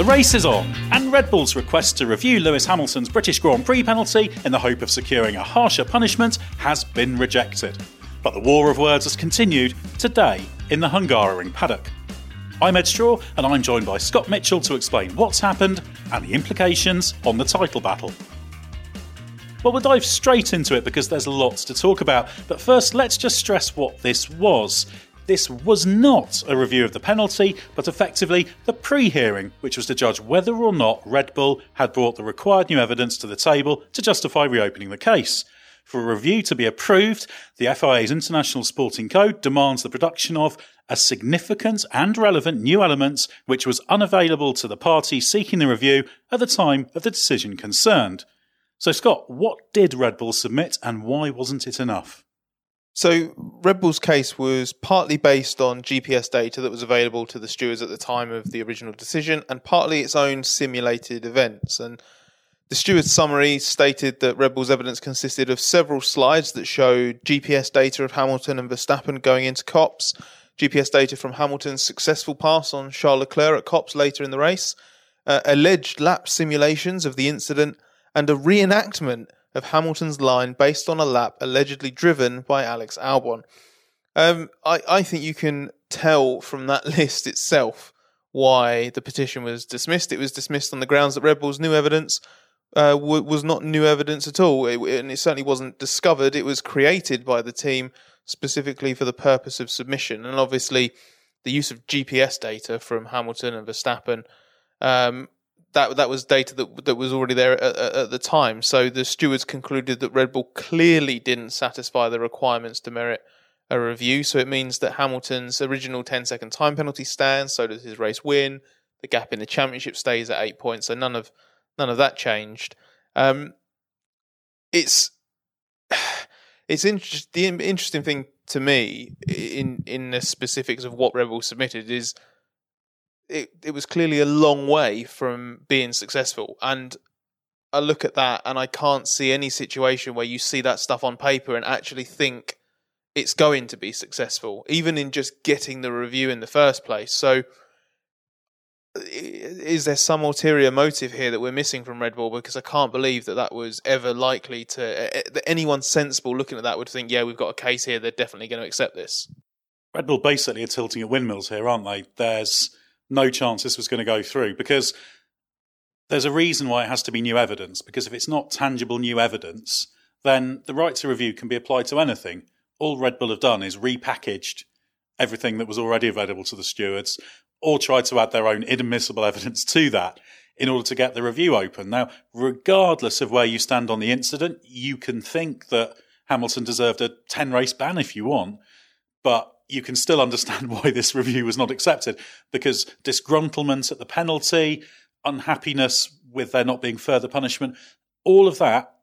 The race is on, and Red Bull's request to review Lewis Hamilton's British Grand Prix penalty in the hope of securing a harsher punishment has been rejected. But the war of words has continued today in the Hungaroring paddock. I'm Edd Straw, and I'm joined by Scott Mitchell to explain what's happened and the implications on the title battle. Well, we'll dive straight into it because there's lots to talk about. But first, let's just stress what this was. This was not a review of the penalty, but effectively the pre hearing, which was to judge whether or not Red Bull had brought the required new evidence to the table to justify reopening the case. For a review to be approved, the FIA's International Sporting Code demands the production of a significant and relevant new element which was unavailable to the party seeking the review at the time of the decision concerned. So, Scott, what did Red Bull submit and why wasn't it enough? So, Red Bull's case was partly based on GPS data that was available to the stewards at the time of the original decision and partly its own simulated events. And the steward's summary stated that Red Bull's evidence consisted of several slides that showed GPS data of Hamilton and Verstappen going into Copse, GPS data from Hamilton's successful pass on Charles Leclerc at Copse later in the race, uh, alleged lap simulations of the incident, and a reenactment of Hamilton's line based on a lap allegedly driven by Alex Albon. Um, I, I think you can tell from that list itself why the petition was dismissed. It was dismissed on the grounds that Red Bull's new evidence uh, w- was not new evidence at all, it, and it certainly wasn't discovered. It was created by the team specifically for the purpose of submission, and obviously the use of GPS data from Hamilton and Verstappen. Um, that that was data that that was already there at, at, the time. So the stewards concluded that Red Bull clearly didn't satisfy the requirements to merit a review. So it means that Hamilton's original 10 second time penalty stands. So does his race win. The gap in the championship stays at eight points. So none of none of that changed. Um, it's it's inter- the interesting thing to me in in the specifics of what Red Bull submitted is it it was clearly a long way from being successful and I look at that and I can't see any situation where you see that stuff on paper and actually think it's going to be successful even in just getting the review in the first place so is there some ulterior motive here that we're missing from Red Bull? Because I can't believe that that was ever likely to. That anyone sensible looking at that would think, yeah, we've got a case here. They're definitely going to accept this. Red Bull basically are tilting at windmills here, aren't they? There's no chance this was going to go through because there's a reason why it has to be new evidence. Because if it's not tangible new evidence, then the right to review can be applied to anything. All Red Bull have done is repackaged everything that was already available to the stewards, or tried to add their own inadmissible evidence to that in order to get the review open. Now, regardless of where you stand on the incident, you can think that Hamilton deserved a 10 race ban if you want, but you can still understand why this review was not accepted because disgruntlement at the penalty, unhappiness with there not being further punishment, all of that,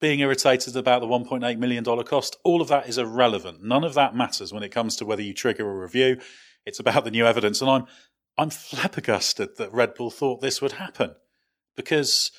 being irritated about the $1.8 million cost, all of that is irrelevant. None of that matters when it comes to whether you trigger a review. It's about the new evidence, and I'm I'm flabbergasted that Red Bull thought this would happen because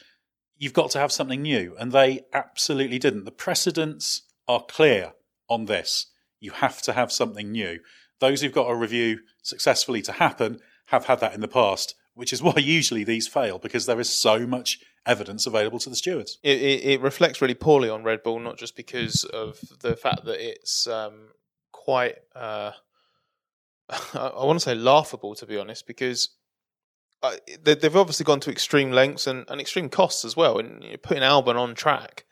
you've got to have something new, and they absolutely didn't. The precedents are clear on this. You have to have something new. Those who've got a review successfully to happen have had that in the past, which is why usually these fail because there is so much evidence available to the stewards. It, it, it reflects really poorly on Red Bull, not just because of the fact that it's um, quite. Uh, I want to say laughable to be honest, because uh, they've obviously gone to extreme lengths and, and extreme costs as well. And you putting Albon on track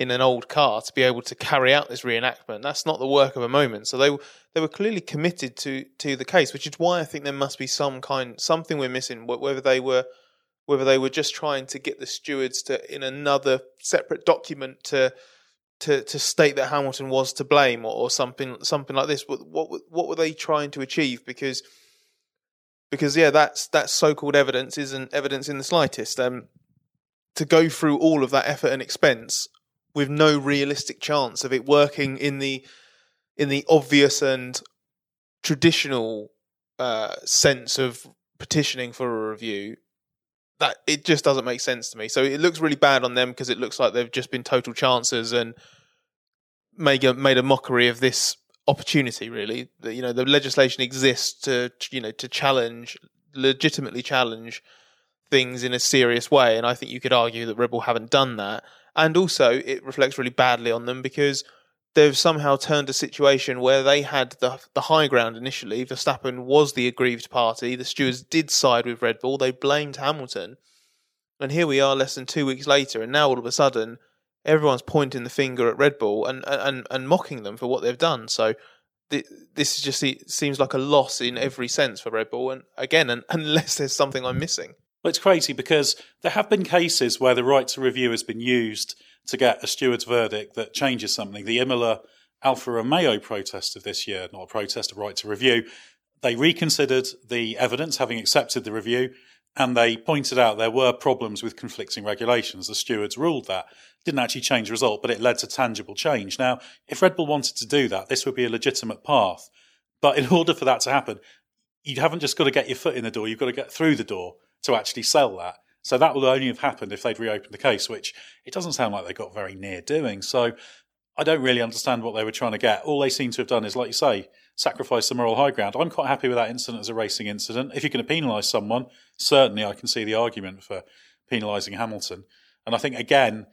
in an old car to be able to carry out this reenactment, that's not the work of a moment. So they they were clearly committed to to the case, which is why I think there must be some kind something we're missing. Whether they were whether they were just trying to get the stewards to in another separate document to to to state that Hamilton was to blame or, or something something like this. What, what what were they trying to achieve? Because because yeah, that's that so-called evidence isn't evidence in the slightest. Um, to go through all of that effort and expense with no realistic chance of it working in the in the obvious and traditional uh, sense of petitioning for a review that it just doesn't make sense to me. So it looks really bad on them because it looks like they've just been total chances and made a, made a mockery of this opportunity. Really, you know, the legislation exists to you know to challenge, legitimately challenge things in a serious way. And I think you could argue that Red Bull haven't done that. And also, it reflects really badly on them because they've somehow turned a situation where they had the the high ground initially. Verstappen was the aggrieved party. The stewards did side with Red Bull. They blamed Hamilton, and here we are, less than two weeks later, and now all of a sudden, everyone's pointing the finger at Red Bull and and and mocking them for what they've done. So. This just seems like a loss in every sense for Red Bull, and again, unless there's something I'm missing. Well, it's crazy because there have been cases where the right to review has been used to get a steward's verdict that changes something. The Imola Alfa Romeo protest of this year, not a protest, a right to review, they reconsidered the evidence, having accepted the review, and they pointed out there were problems with conflicting regulations. The stewards ruled that. Didn't actually change the result, but it led to tangible change. Now, if Red Bull wanted to do that, this would be a legitimate path. But in order for that to happen, you haven't just got to get your foot in the door, you've got to get through the door to actually sell that. So that would only have happened if they'd reopened the case, which it doesn't sound like they got very near doing. So I don't really understand what they were trying to get. All they seem to have done is, like you say, sacrifice the moral high ground. I'm quite happy with that incident as a racing incident. If you're going to penalise someone, certainly I can see the argument for penalising Hamilton. And I think, again,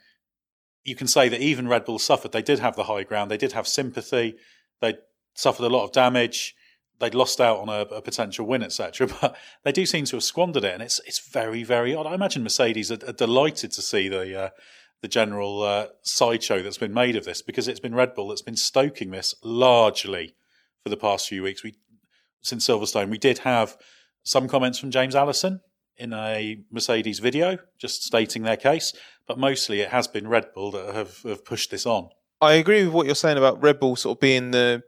you can say that even Red Bull suffered. They did have the high ground, they did have sympathy, they suffered a lot of damage they'd lost out on a, a potential win, etc. But they do seem to have squandered it, and it's it's very very odd. I imagine Mercedes are, are delighted to see the uh, the general uh, sideshow that's been made of this because it's been Red Bull that's been stoking this largely for the past few weeks. We since Silverstone, we did have some comments from James Allison in a Mercedes video, just stating their case, but mostly it has been Red Bull that have, have pushed this on. I agree with what you're saying about Red Bull sort of being the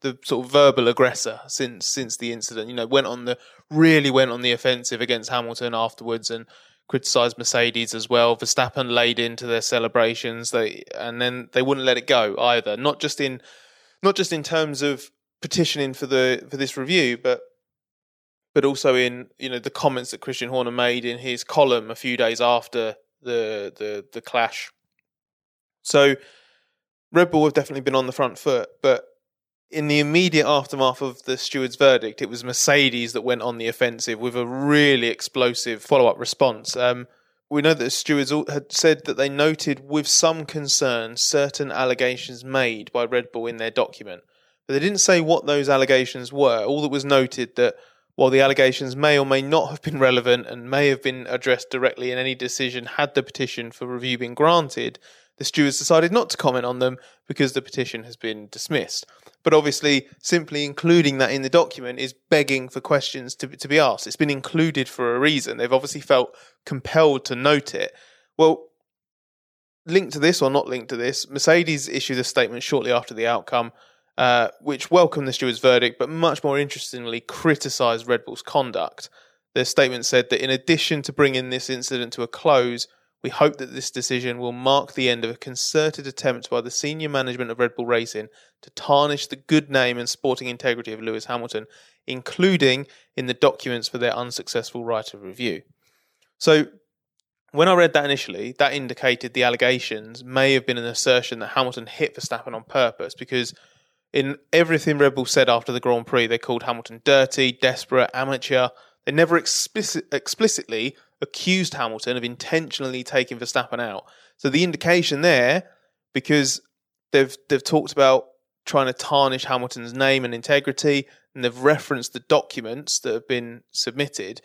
the sort of verbal aggressor since since the incident. You know, went on the really went on the offensive against Hamilton afterwards and criticised Mercedes as well. Verstappen laid into their celebrations, they and then they wouldn't let it go either. Not just in not just in terms of petitioning for the for this review, but but also in you know the comments that Christian Horner made in his column a few days after the the the clash. So Red Bull have definitely been on the front foot, but in the immediate aftermath of the steward's verdict, it was Mercedes that went on the offensive with a really explosive follow up response. Um, we know that the stewards had said that they noted with some concern certain allegations made by Red Bull in their document, but they didn't say what those allegations were. All that was noted that while the allegations may or may not have been relevant and may have been addressed directly in any decision had the petition for review been granted, the stewards decided not to comment on them because the petition has been dismissed. But obviously, simply including that in the document is begging for questions to, to be asked. It's been included for a reason. They've obviously felt compelled to note it. Well, linked to this or not linked to this, Mercedes issued a statement shortly after the outcome, uh, which welcomed the steward's verdict, but much more interestingly criticised Red Bull's conduct. Their statement said that in addition to bringing this incident to a close, we hope that this decision will mark the end of a concerted attempt by the senior management of Red Bull Racing to tarnish the good name and sporting integrity of Lewis Hamilton, including in the documents for their unsuccessful right of review. So, when I read that initially, that indicated the allegations may have been an assertion that Hamilton hit Verstappen on purpose because in everything Red Bull said after the Grand Prix, they called Hamilton dirty, desperate, amateur. They never explicit, explicitly accused Hamilton of intentionally taking Verstappen out. So the indication there, because they've they've talked about trying to tarnish Hamilton's name and integrity, and they've referenced the documents that have been submitted.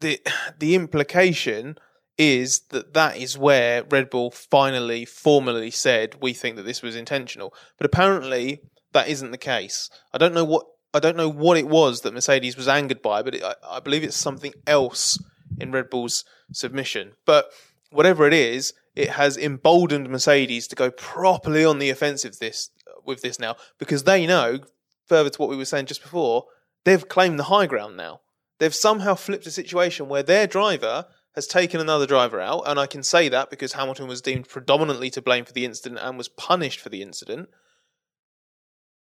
the The implication is that that is where Red Bull finally formally said we think that this was intentional. But apparently that isn't the case. I don't know what I don't know what it was that Mercedes was angered by, but it, I, I believe it's something else in Red Bull's submission. But whatever it is, it has emboldened Mercedes to go properly on the offensive this with this now because they know, further to what we were saying just before, they've claimed the high ground now. They've somehow flipped a situation where their driver has taken another driver out, and I can say that because Hamilton was deemed predominantly to blame for the incident and was punished for the incident.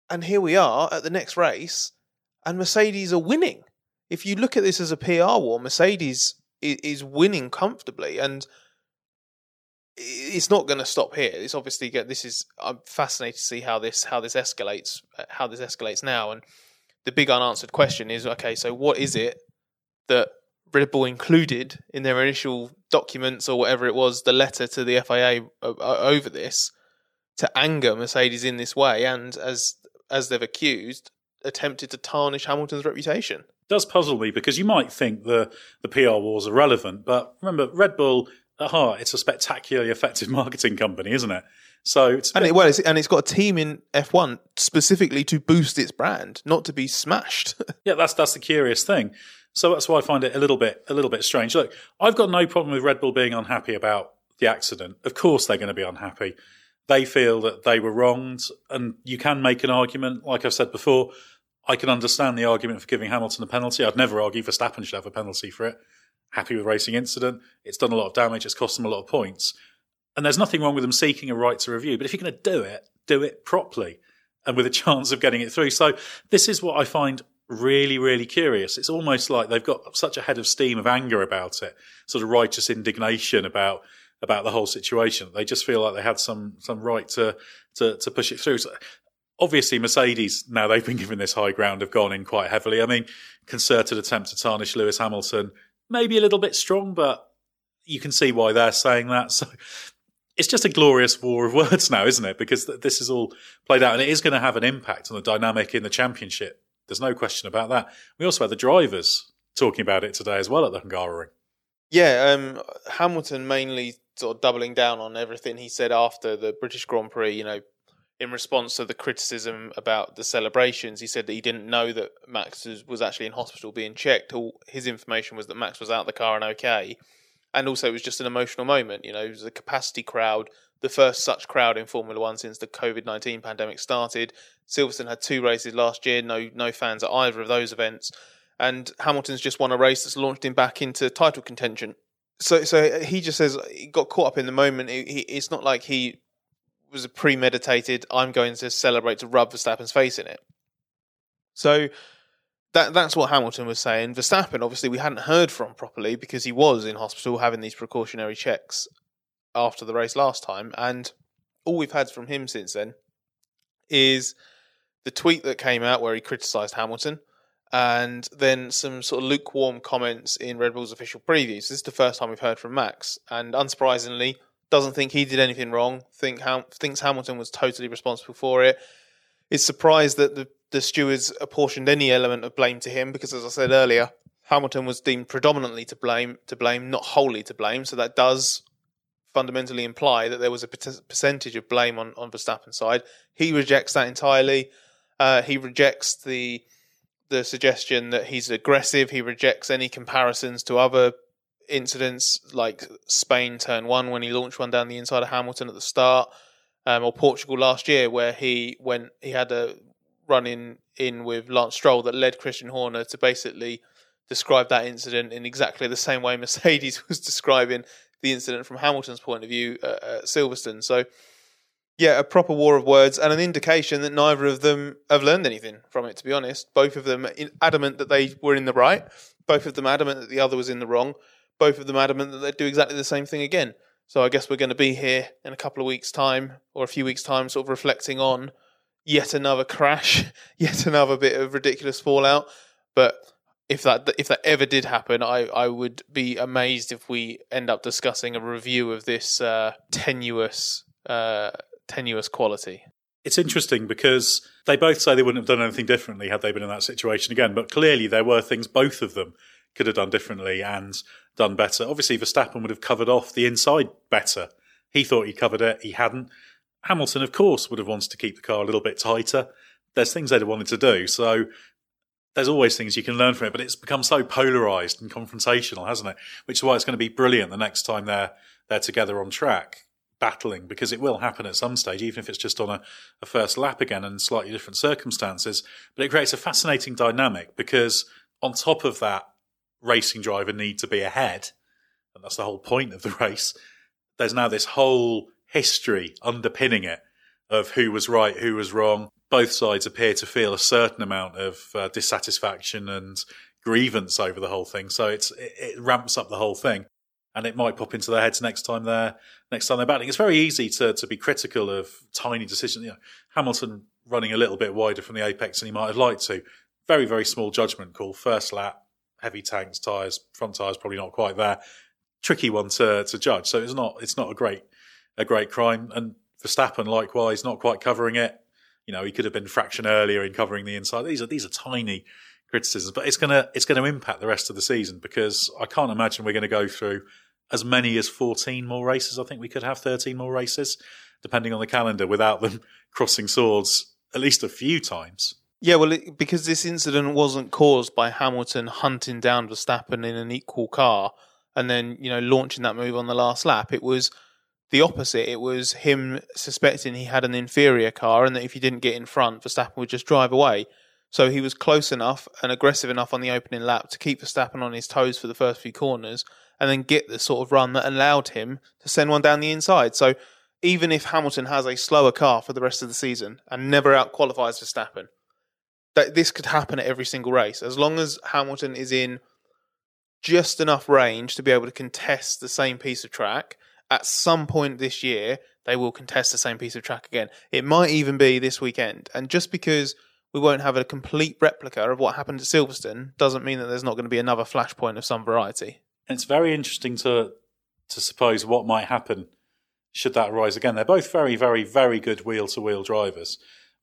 And here we are at the next race, and Mercedes are winning. If you look at this as a PR war, Mercedes is winning comfortably, and it's not going to stop here. It's obviously this is I'm fascinated to see how this how this escalates uh, how this escalates now. And the big unanswered question is okay, so what is it that Red Bull included in their initial documents or whatever it was, the letter to the FIA over this to anger Mercedes in this way, and as as they've accused, attempted to tarnish Hamilton's reputation. Does puzzle me because you might think the the PR wars are relevant, but remember, Red Bull at heart, it's a spectacularly effective marketing company, isn't it? So it's and it, well, it's, and it's got a team in F1 specifically to boost its brand, not to be smashed. yeah, that's that's the curious thing. So that's why I find it a little bit a little bit strange. Look, I've got no problem with Red Bull being unhappy about the accident. Of course, they're going to be unhappy. They feel that they were wronged, and you can make an argument. Like I've said before, I can understand the argument for giving Hamilton a penalty. I'd never argue Verstappen should have a penalty for it. Happy with racing incident. It's done a lot of damage. It's cost them a lot of points. And there's nothing wrong with them seeking a right to review. But if you're going to do it, do it properly and with a chance of getting it through. So this is what I find really, really curious. It's almost like they've got such a head of steam of anger about it, sort of righteous indignation about about the whole situation. They just feel like they had some some right to to, to push it through. So obviously, Mercedes now they've been given this high ground have gone in quite heavily. I mean, concerted attempt to tarnish Lewis Hamilton, maybe a little bit strong, but you can see why they're saying that. So it's just a glorious war of words now, isn't it? Because this is all played out, and it is going to have an impact on the dynamic in the championship there's no question about that. We also had the drivers talking about it today as well at the Hungaroring. Yeah, um, Hamilton mainly sort of doubling down on everything he said after the British Grand Prix. You know, in response to the criticism about the celebrations, he said that he didn't know that Max was actually in hospital being checked. All his information was that Max was out of the car and okay, and also it was just an emotional moment. You know, it was a capacity crowd the first such crowd in Formula One since the COVID nineteen pandemic started. Silverstone had two races last year, no no fans at either of those events, and Hamilton's just won a race that's launched him back into title contention. So so he just says he got caught up in the moment. He, he, it's not like he was a premeditated. I'm going to celebrate to rub Verstappen's face in it. So that that's what Hamilton was saying. Verstappen, obviously, we hadn't heard from properly because he was in hospital having these precautionary checks after the race last time, and all we've had from him since then is the tweet that came out where he criticised Hamilton, and then some sort of lukewarm comments in Red Bull's official previews. This is the first time we've heard from Max, and unsurprisingly, doesn't think he did anything wrong. Think Ham- thinks Hamilton was totally responsible for it. Is surprised that the the stewards apportioned any element of blame to him because, as I said earlier, Hamilton was deemed predominantly to blame, to blame, not wholly to blame. So that does fundamentally imply that there was a percentage of blame on, on Verstappen's side. He rejects that entirely. Uh, he rejects the the suggestion that he's aggressive. He rejects any comparisons to other incidents like Spain turn one when he launched one down the inside of Hamilton at the start, um, or Portugal last year where he went he had a run in in with Lance Stroll that led Christian Horner to basically describe that incident in exactly the same way Mercedes was describing the incident from Hamilton's point of view at, at Silverstone. So, yeah, a proper war of words and an indication that neither of them have learned anything from it, to be honest. Both of them adamant that they were in the right, both of them adamant that the other was in the wrong, both of them adamant that they'd do exactly the same thing again. So I guess we're going to be here in a couple of weeks' time or a few weeks' time, sort of reflecting on yet another crash, yet another bit of ridiculous fallout. But if that if that ever did happen, I, I would be amazed if we end up discussing a review of this uh, tenuous uh, tenuous quality. It's interesting because they both say they wouldn't have done anything differently had they been in that situation again. But clearly, there were things both of them could have done differently and done better. Obviously, Verstappen would have covered off the inside better. He thought he covered it, he hadn't. Hamilton, of course, would have wanted to keep the car a little bit tighter. There's things they'd have wanted to do. So there's always things you can learn from it, but it's become so polarized and confrontational, hasn't it? Which is why it's going to be brilliant the next time they're they're together on track battling because it will happen at some stage, even if it's just on a, a first lap again and slightly different circumstances. But it creates a fascinating dynamic because on top of that, racing driver need to be ahead, and that's the whole point of the race. There's now this whole history underpinning it of who was right, who was wrong, both sides appear to feel a certain amount of uh, dissatisfaction and grievance over the whole thing. So it's it, it, ramps up the whole thing, and it might pop into their heads next time they're next time they're battling. It's very easy to to be critical of tiny decisions. You know, Hamilton running a little bit wider from the apex than he might have liked to. Very very small judgment call, first lap, heavy tanks, tyres, front tyres probably not quite there. Tricky one to to judge. So it's not it's not a great a great crime. And Verstappen likewise not quite covering it. You know, he could have been fraction earlier in covering the inside. These are these are tiny criticisms, but it's gonna it's gonna impact the rest of the season because I can't imagine we're going to go through as many as 14 more races. I think we could have 13 more races, depending on the calendar, without them crossing swords at least a few times. Yeah, well, it, because this incident wasn't caused by Hamilton hunting down Verstappen in an equal car and then, you know, launching that move on the last lap. It was the opposite. It was him suspecting he had an inferior car and that if he didn't get in front, Verstappen would just drive away. So he was close enough and aggressive enough on the opening lap to keep Verstappen on his toes for the first few corners and then get the sort of run that allowed him to send one down the inside. So even if Hamilton has a slower car for the rest of the season and never out qualifies Verstappen, that this could happen at every single race as long as Hamilton is in just enough range to be able to contest the same piece of track. At some point this year, they will contest the same piece of track again. It might even be this weekend, and just because we won't have a complete replica of what happened at Silverstone doesn't mean that there's not going to be another flashpoint of some variety. It's very interesting to to suppose what might happen should that arise again. They're both very, very, very good wheel to wheel drivers.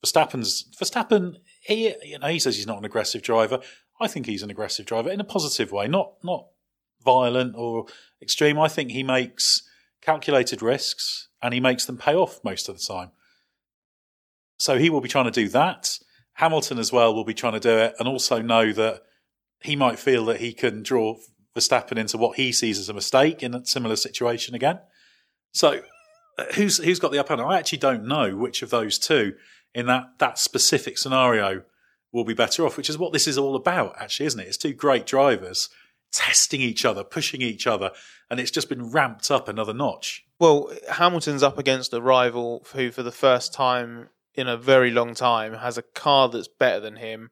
Verstappen's Verstappen, he you know he says he's not an aggressive driver. I think he's an aggressive driver in a positive way, not not violent or extreme. I think he makes calculated risks and he makes them pay off most of the time. So he will be trying to do that. Hamilton as well will be trying to do it and also know that he might feel that he can draw Verstappen into what he sees as a mistake in a similar situation again. So uh, who's who's got the upper hand? I actually don't know which of those two in that that specific scenario will be better off, which is what this is all about, actually, isn't it? It's two great drivers testing each other, pushing each other, and it's just been ramped up another notch. Well, Hamilton's up against a rival who, for the first time in a very long time, has a car that's better than him,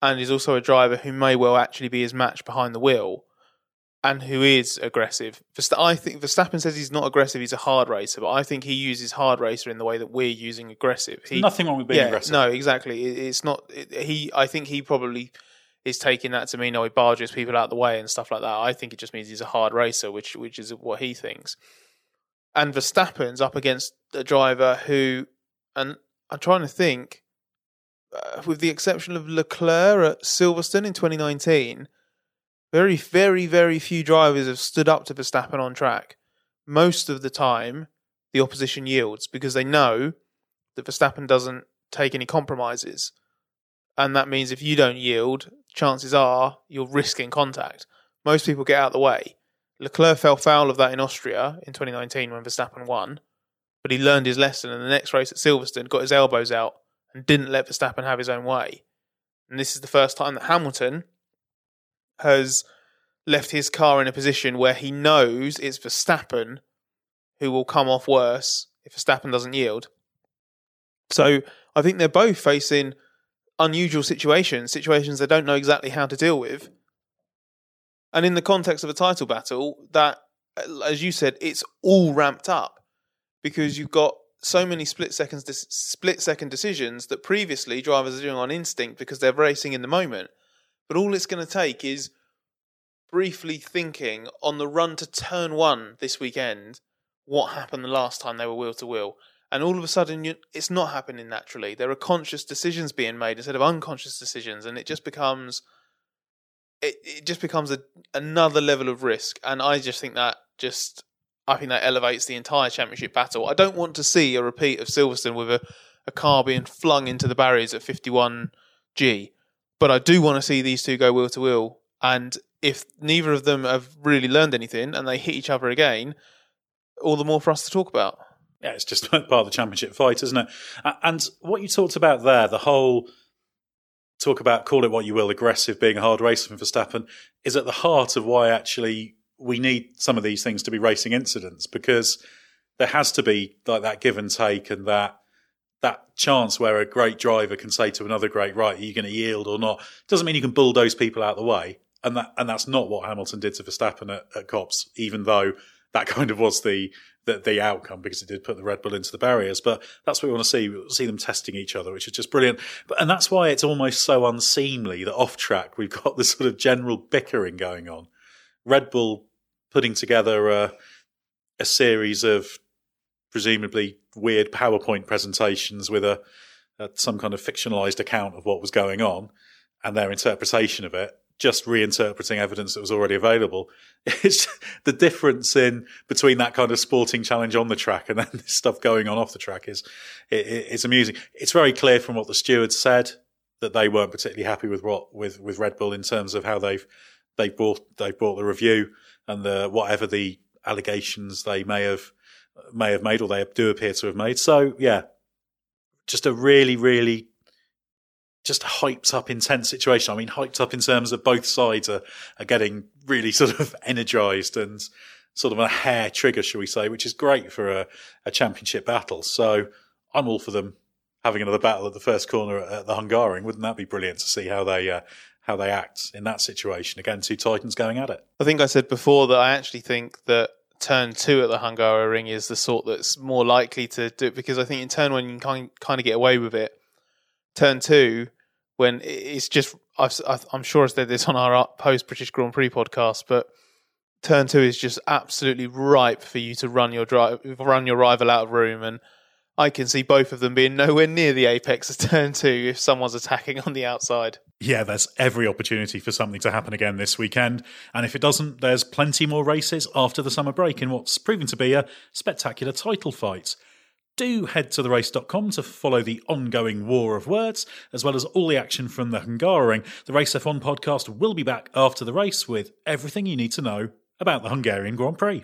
and is also a driver who may well actually be his match behind the wheel and who is aggressive. I think Verstappen says he's not aggressive; he's a hard racer, but I think he uses hard racer in the way that we're using aggressive. He, Nothing wrong with being yeah, aggressive. No, exactly. It, it's not. It, he, I think he probably is taking that to mean oh he barges people out the way and stuff like that. I think it just means he's a hard racer, which which is what he thinks. And Verstappen's up against a driver who, and I'm trying to think, uh, with the exception of Leclerc at Silverstone in 2019 very, very, very few drivers have stood up to Verstappen on track. Most of the time, the opposition yields because they know that Verstappen doesn't take any compromises. And that means if you don't yield, chances are you're risking contact. Most people get out of the way. Leclerc fell foul of that in Austria in 2019 when Verstappen won, but he learned his lesson and the next race at Silverstone got his elbows out and didn't let Verstappen have his own way. And this is the first time that Hamilton has left his car in a position where he knows it's Verstappen who will come off worse if Verstappen doesn't yield. So I think they're both facing unusual situations, situations they don't know exactly how to deal with. And in the context of a title battle, that, as you said, it's all ramped up because you've got so many split seconds, split second decisions that previously drivers are doing on instinct because they're racing in the moment. But all it's going to take is briefly thinking on the run to turn one this weekend what happened the last time they were wheel to wheel. And all of a sudden, you, it's not happening naturally. There are conscious decisions being made instead of unconscious decisions, and it just becomes it, it just becomes a, another level of risk. And I just think that just I think that elevates the entire championship battle. I don't want to see a repeat of Silverstone with a, a car being flung into the barriers at 51G, but I do want to see these two go wheel to wheel and if neither of them have really learned anything and they hit each other again, all the more for us to talk about. Yeah, it's just part of the championship fight, isn't it? And what you talked about there, the whole talk about call it what you will, aggressive being a hard racer for Verstappen, is at the heart of why actually we need some of these things to be racing incidents because there has to be like that give and take and that that chance where a great driver can say to another great, right, are you going to yield or not? Doesn't mean you can bulldoze people out of the way and that and that's not what Hamilton did to Verstappen at, at Copse, even though that kind of was the the, the outcome because it did put the Red Bull into the barriers. But that's what we want to see. We see them testing each other, which is just brilliant. But, and that's why it's almost so unseemly that off track we've got this sort of general bickering going on. Red Bull putting together a, a series of presumably weird PowerPoint presentations with a, a some kind of fictionalized account of what was going on and their interpretation of it just reinterpreting evidence that was already available. It's the difference in between that kind of sporting challenge on the track and then this stuff going on off the track is it, it's amusing. It's very clear from what the stewards said that they weren't particularly happy with what with with Red Bull in terms of how they've they brought they brought the review and the whatever the allegations they may have may have made or they do appear to have made. So yeah, just a really really just hyped up, intense situation. I mean, hyped up in terms of both sides are, are getting really sort of energized and sort of a hair trigger, shall we say, which is great for a, a championship battle. So I'm all for them having another battle at the first corner at the Hungaroring. Wouldn't that be brilliant to see how they uh, how they act in that situation? Again, two titans going at it. I think I said before that I actually think that turn two at the Hungaroring is the sort that's more likely to do it because I think in turn one you can kind of get away with it. Turn two, when it's just I've, I'm sure I said this on our post British Grand Prix podcast, but turn two is just absolutely ripe for you to run your drive, run your rival out of room, and I can see both of them being nowhere near the apex of turn two if someone's attacking on the outside. Yeah, there's every opportunity for something to happen again this weekend. And if it doesn't, there's plenty more races after the summer break in what's proving to be a spectacular title fight do head to therace.com to follow the ongoing war of words, as well as all the action from the Hungaroring. The Race F1 podcast will be back after the race with everything you need to know about the Hungarian Grand Prix.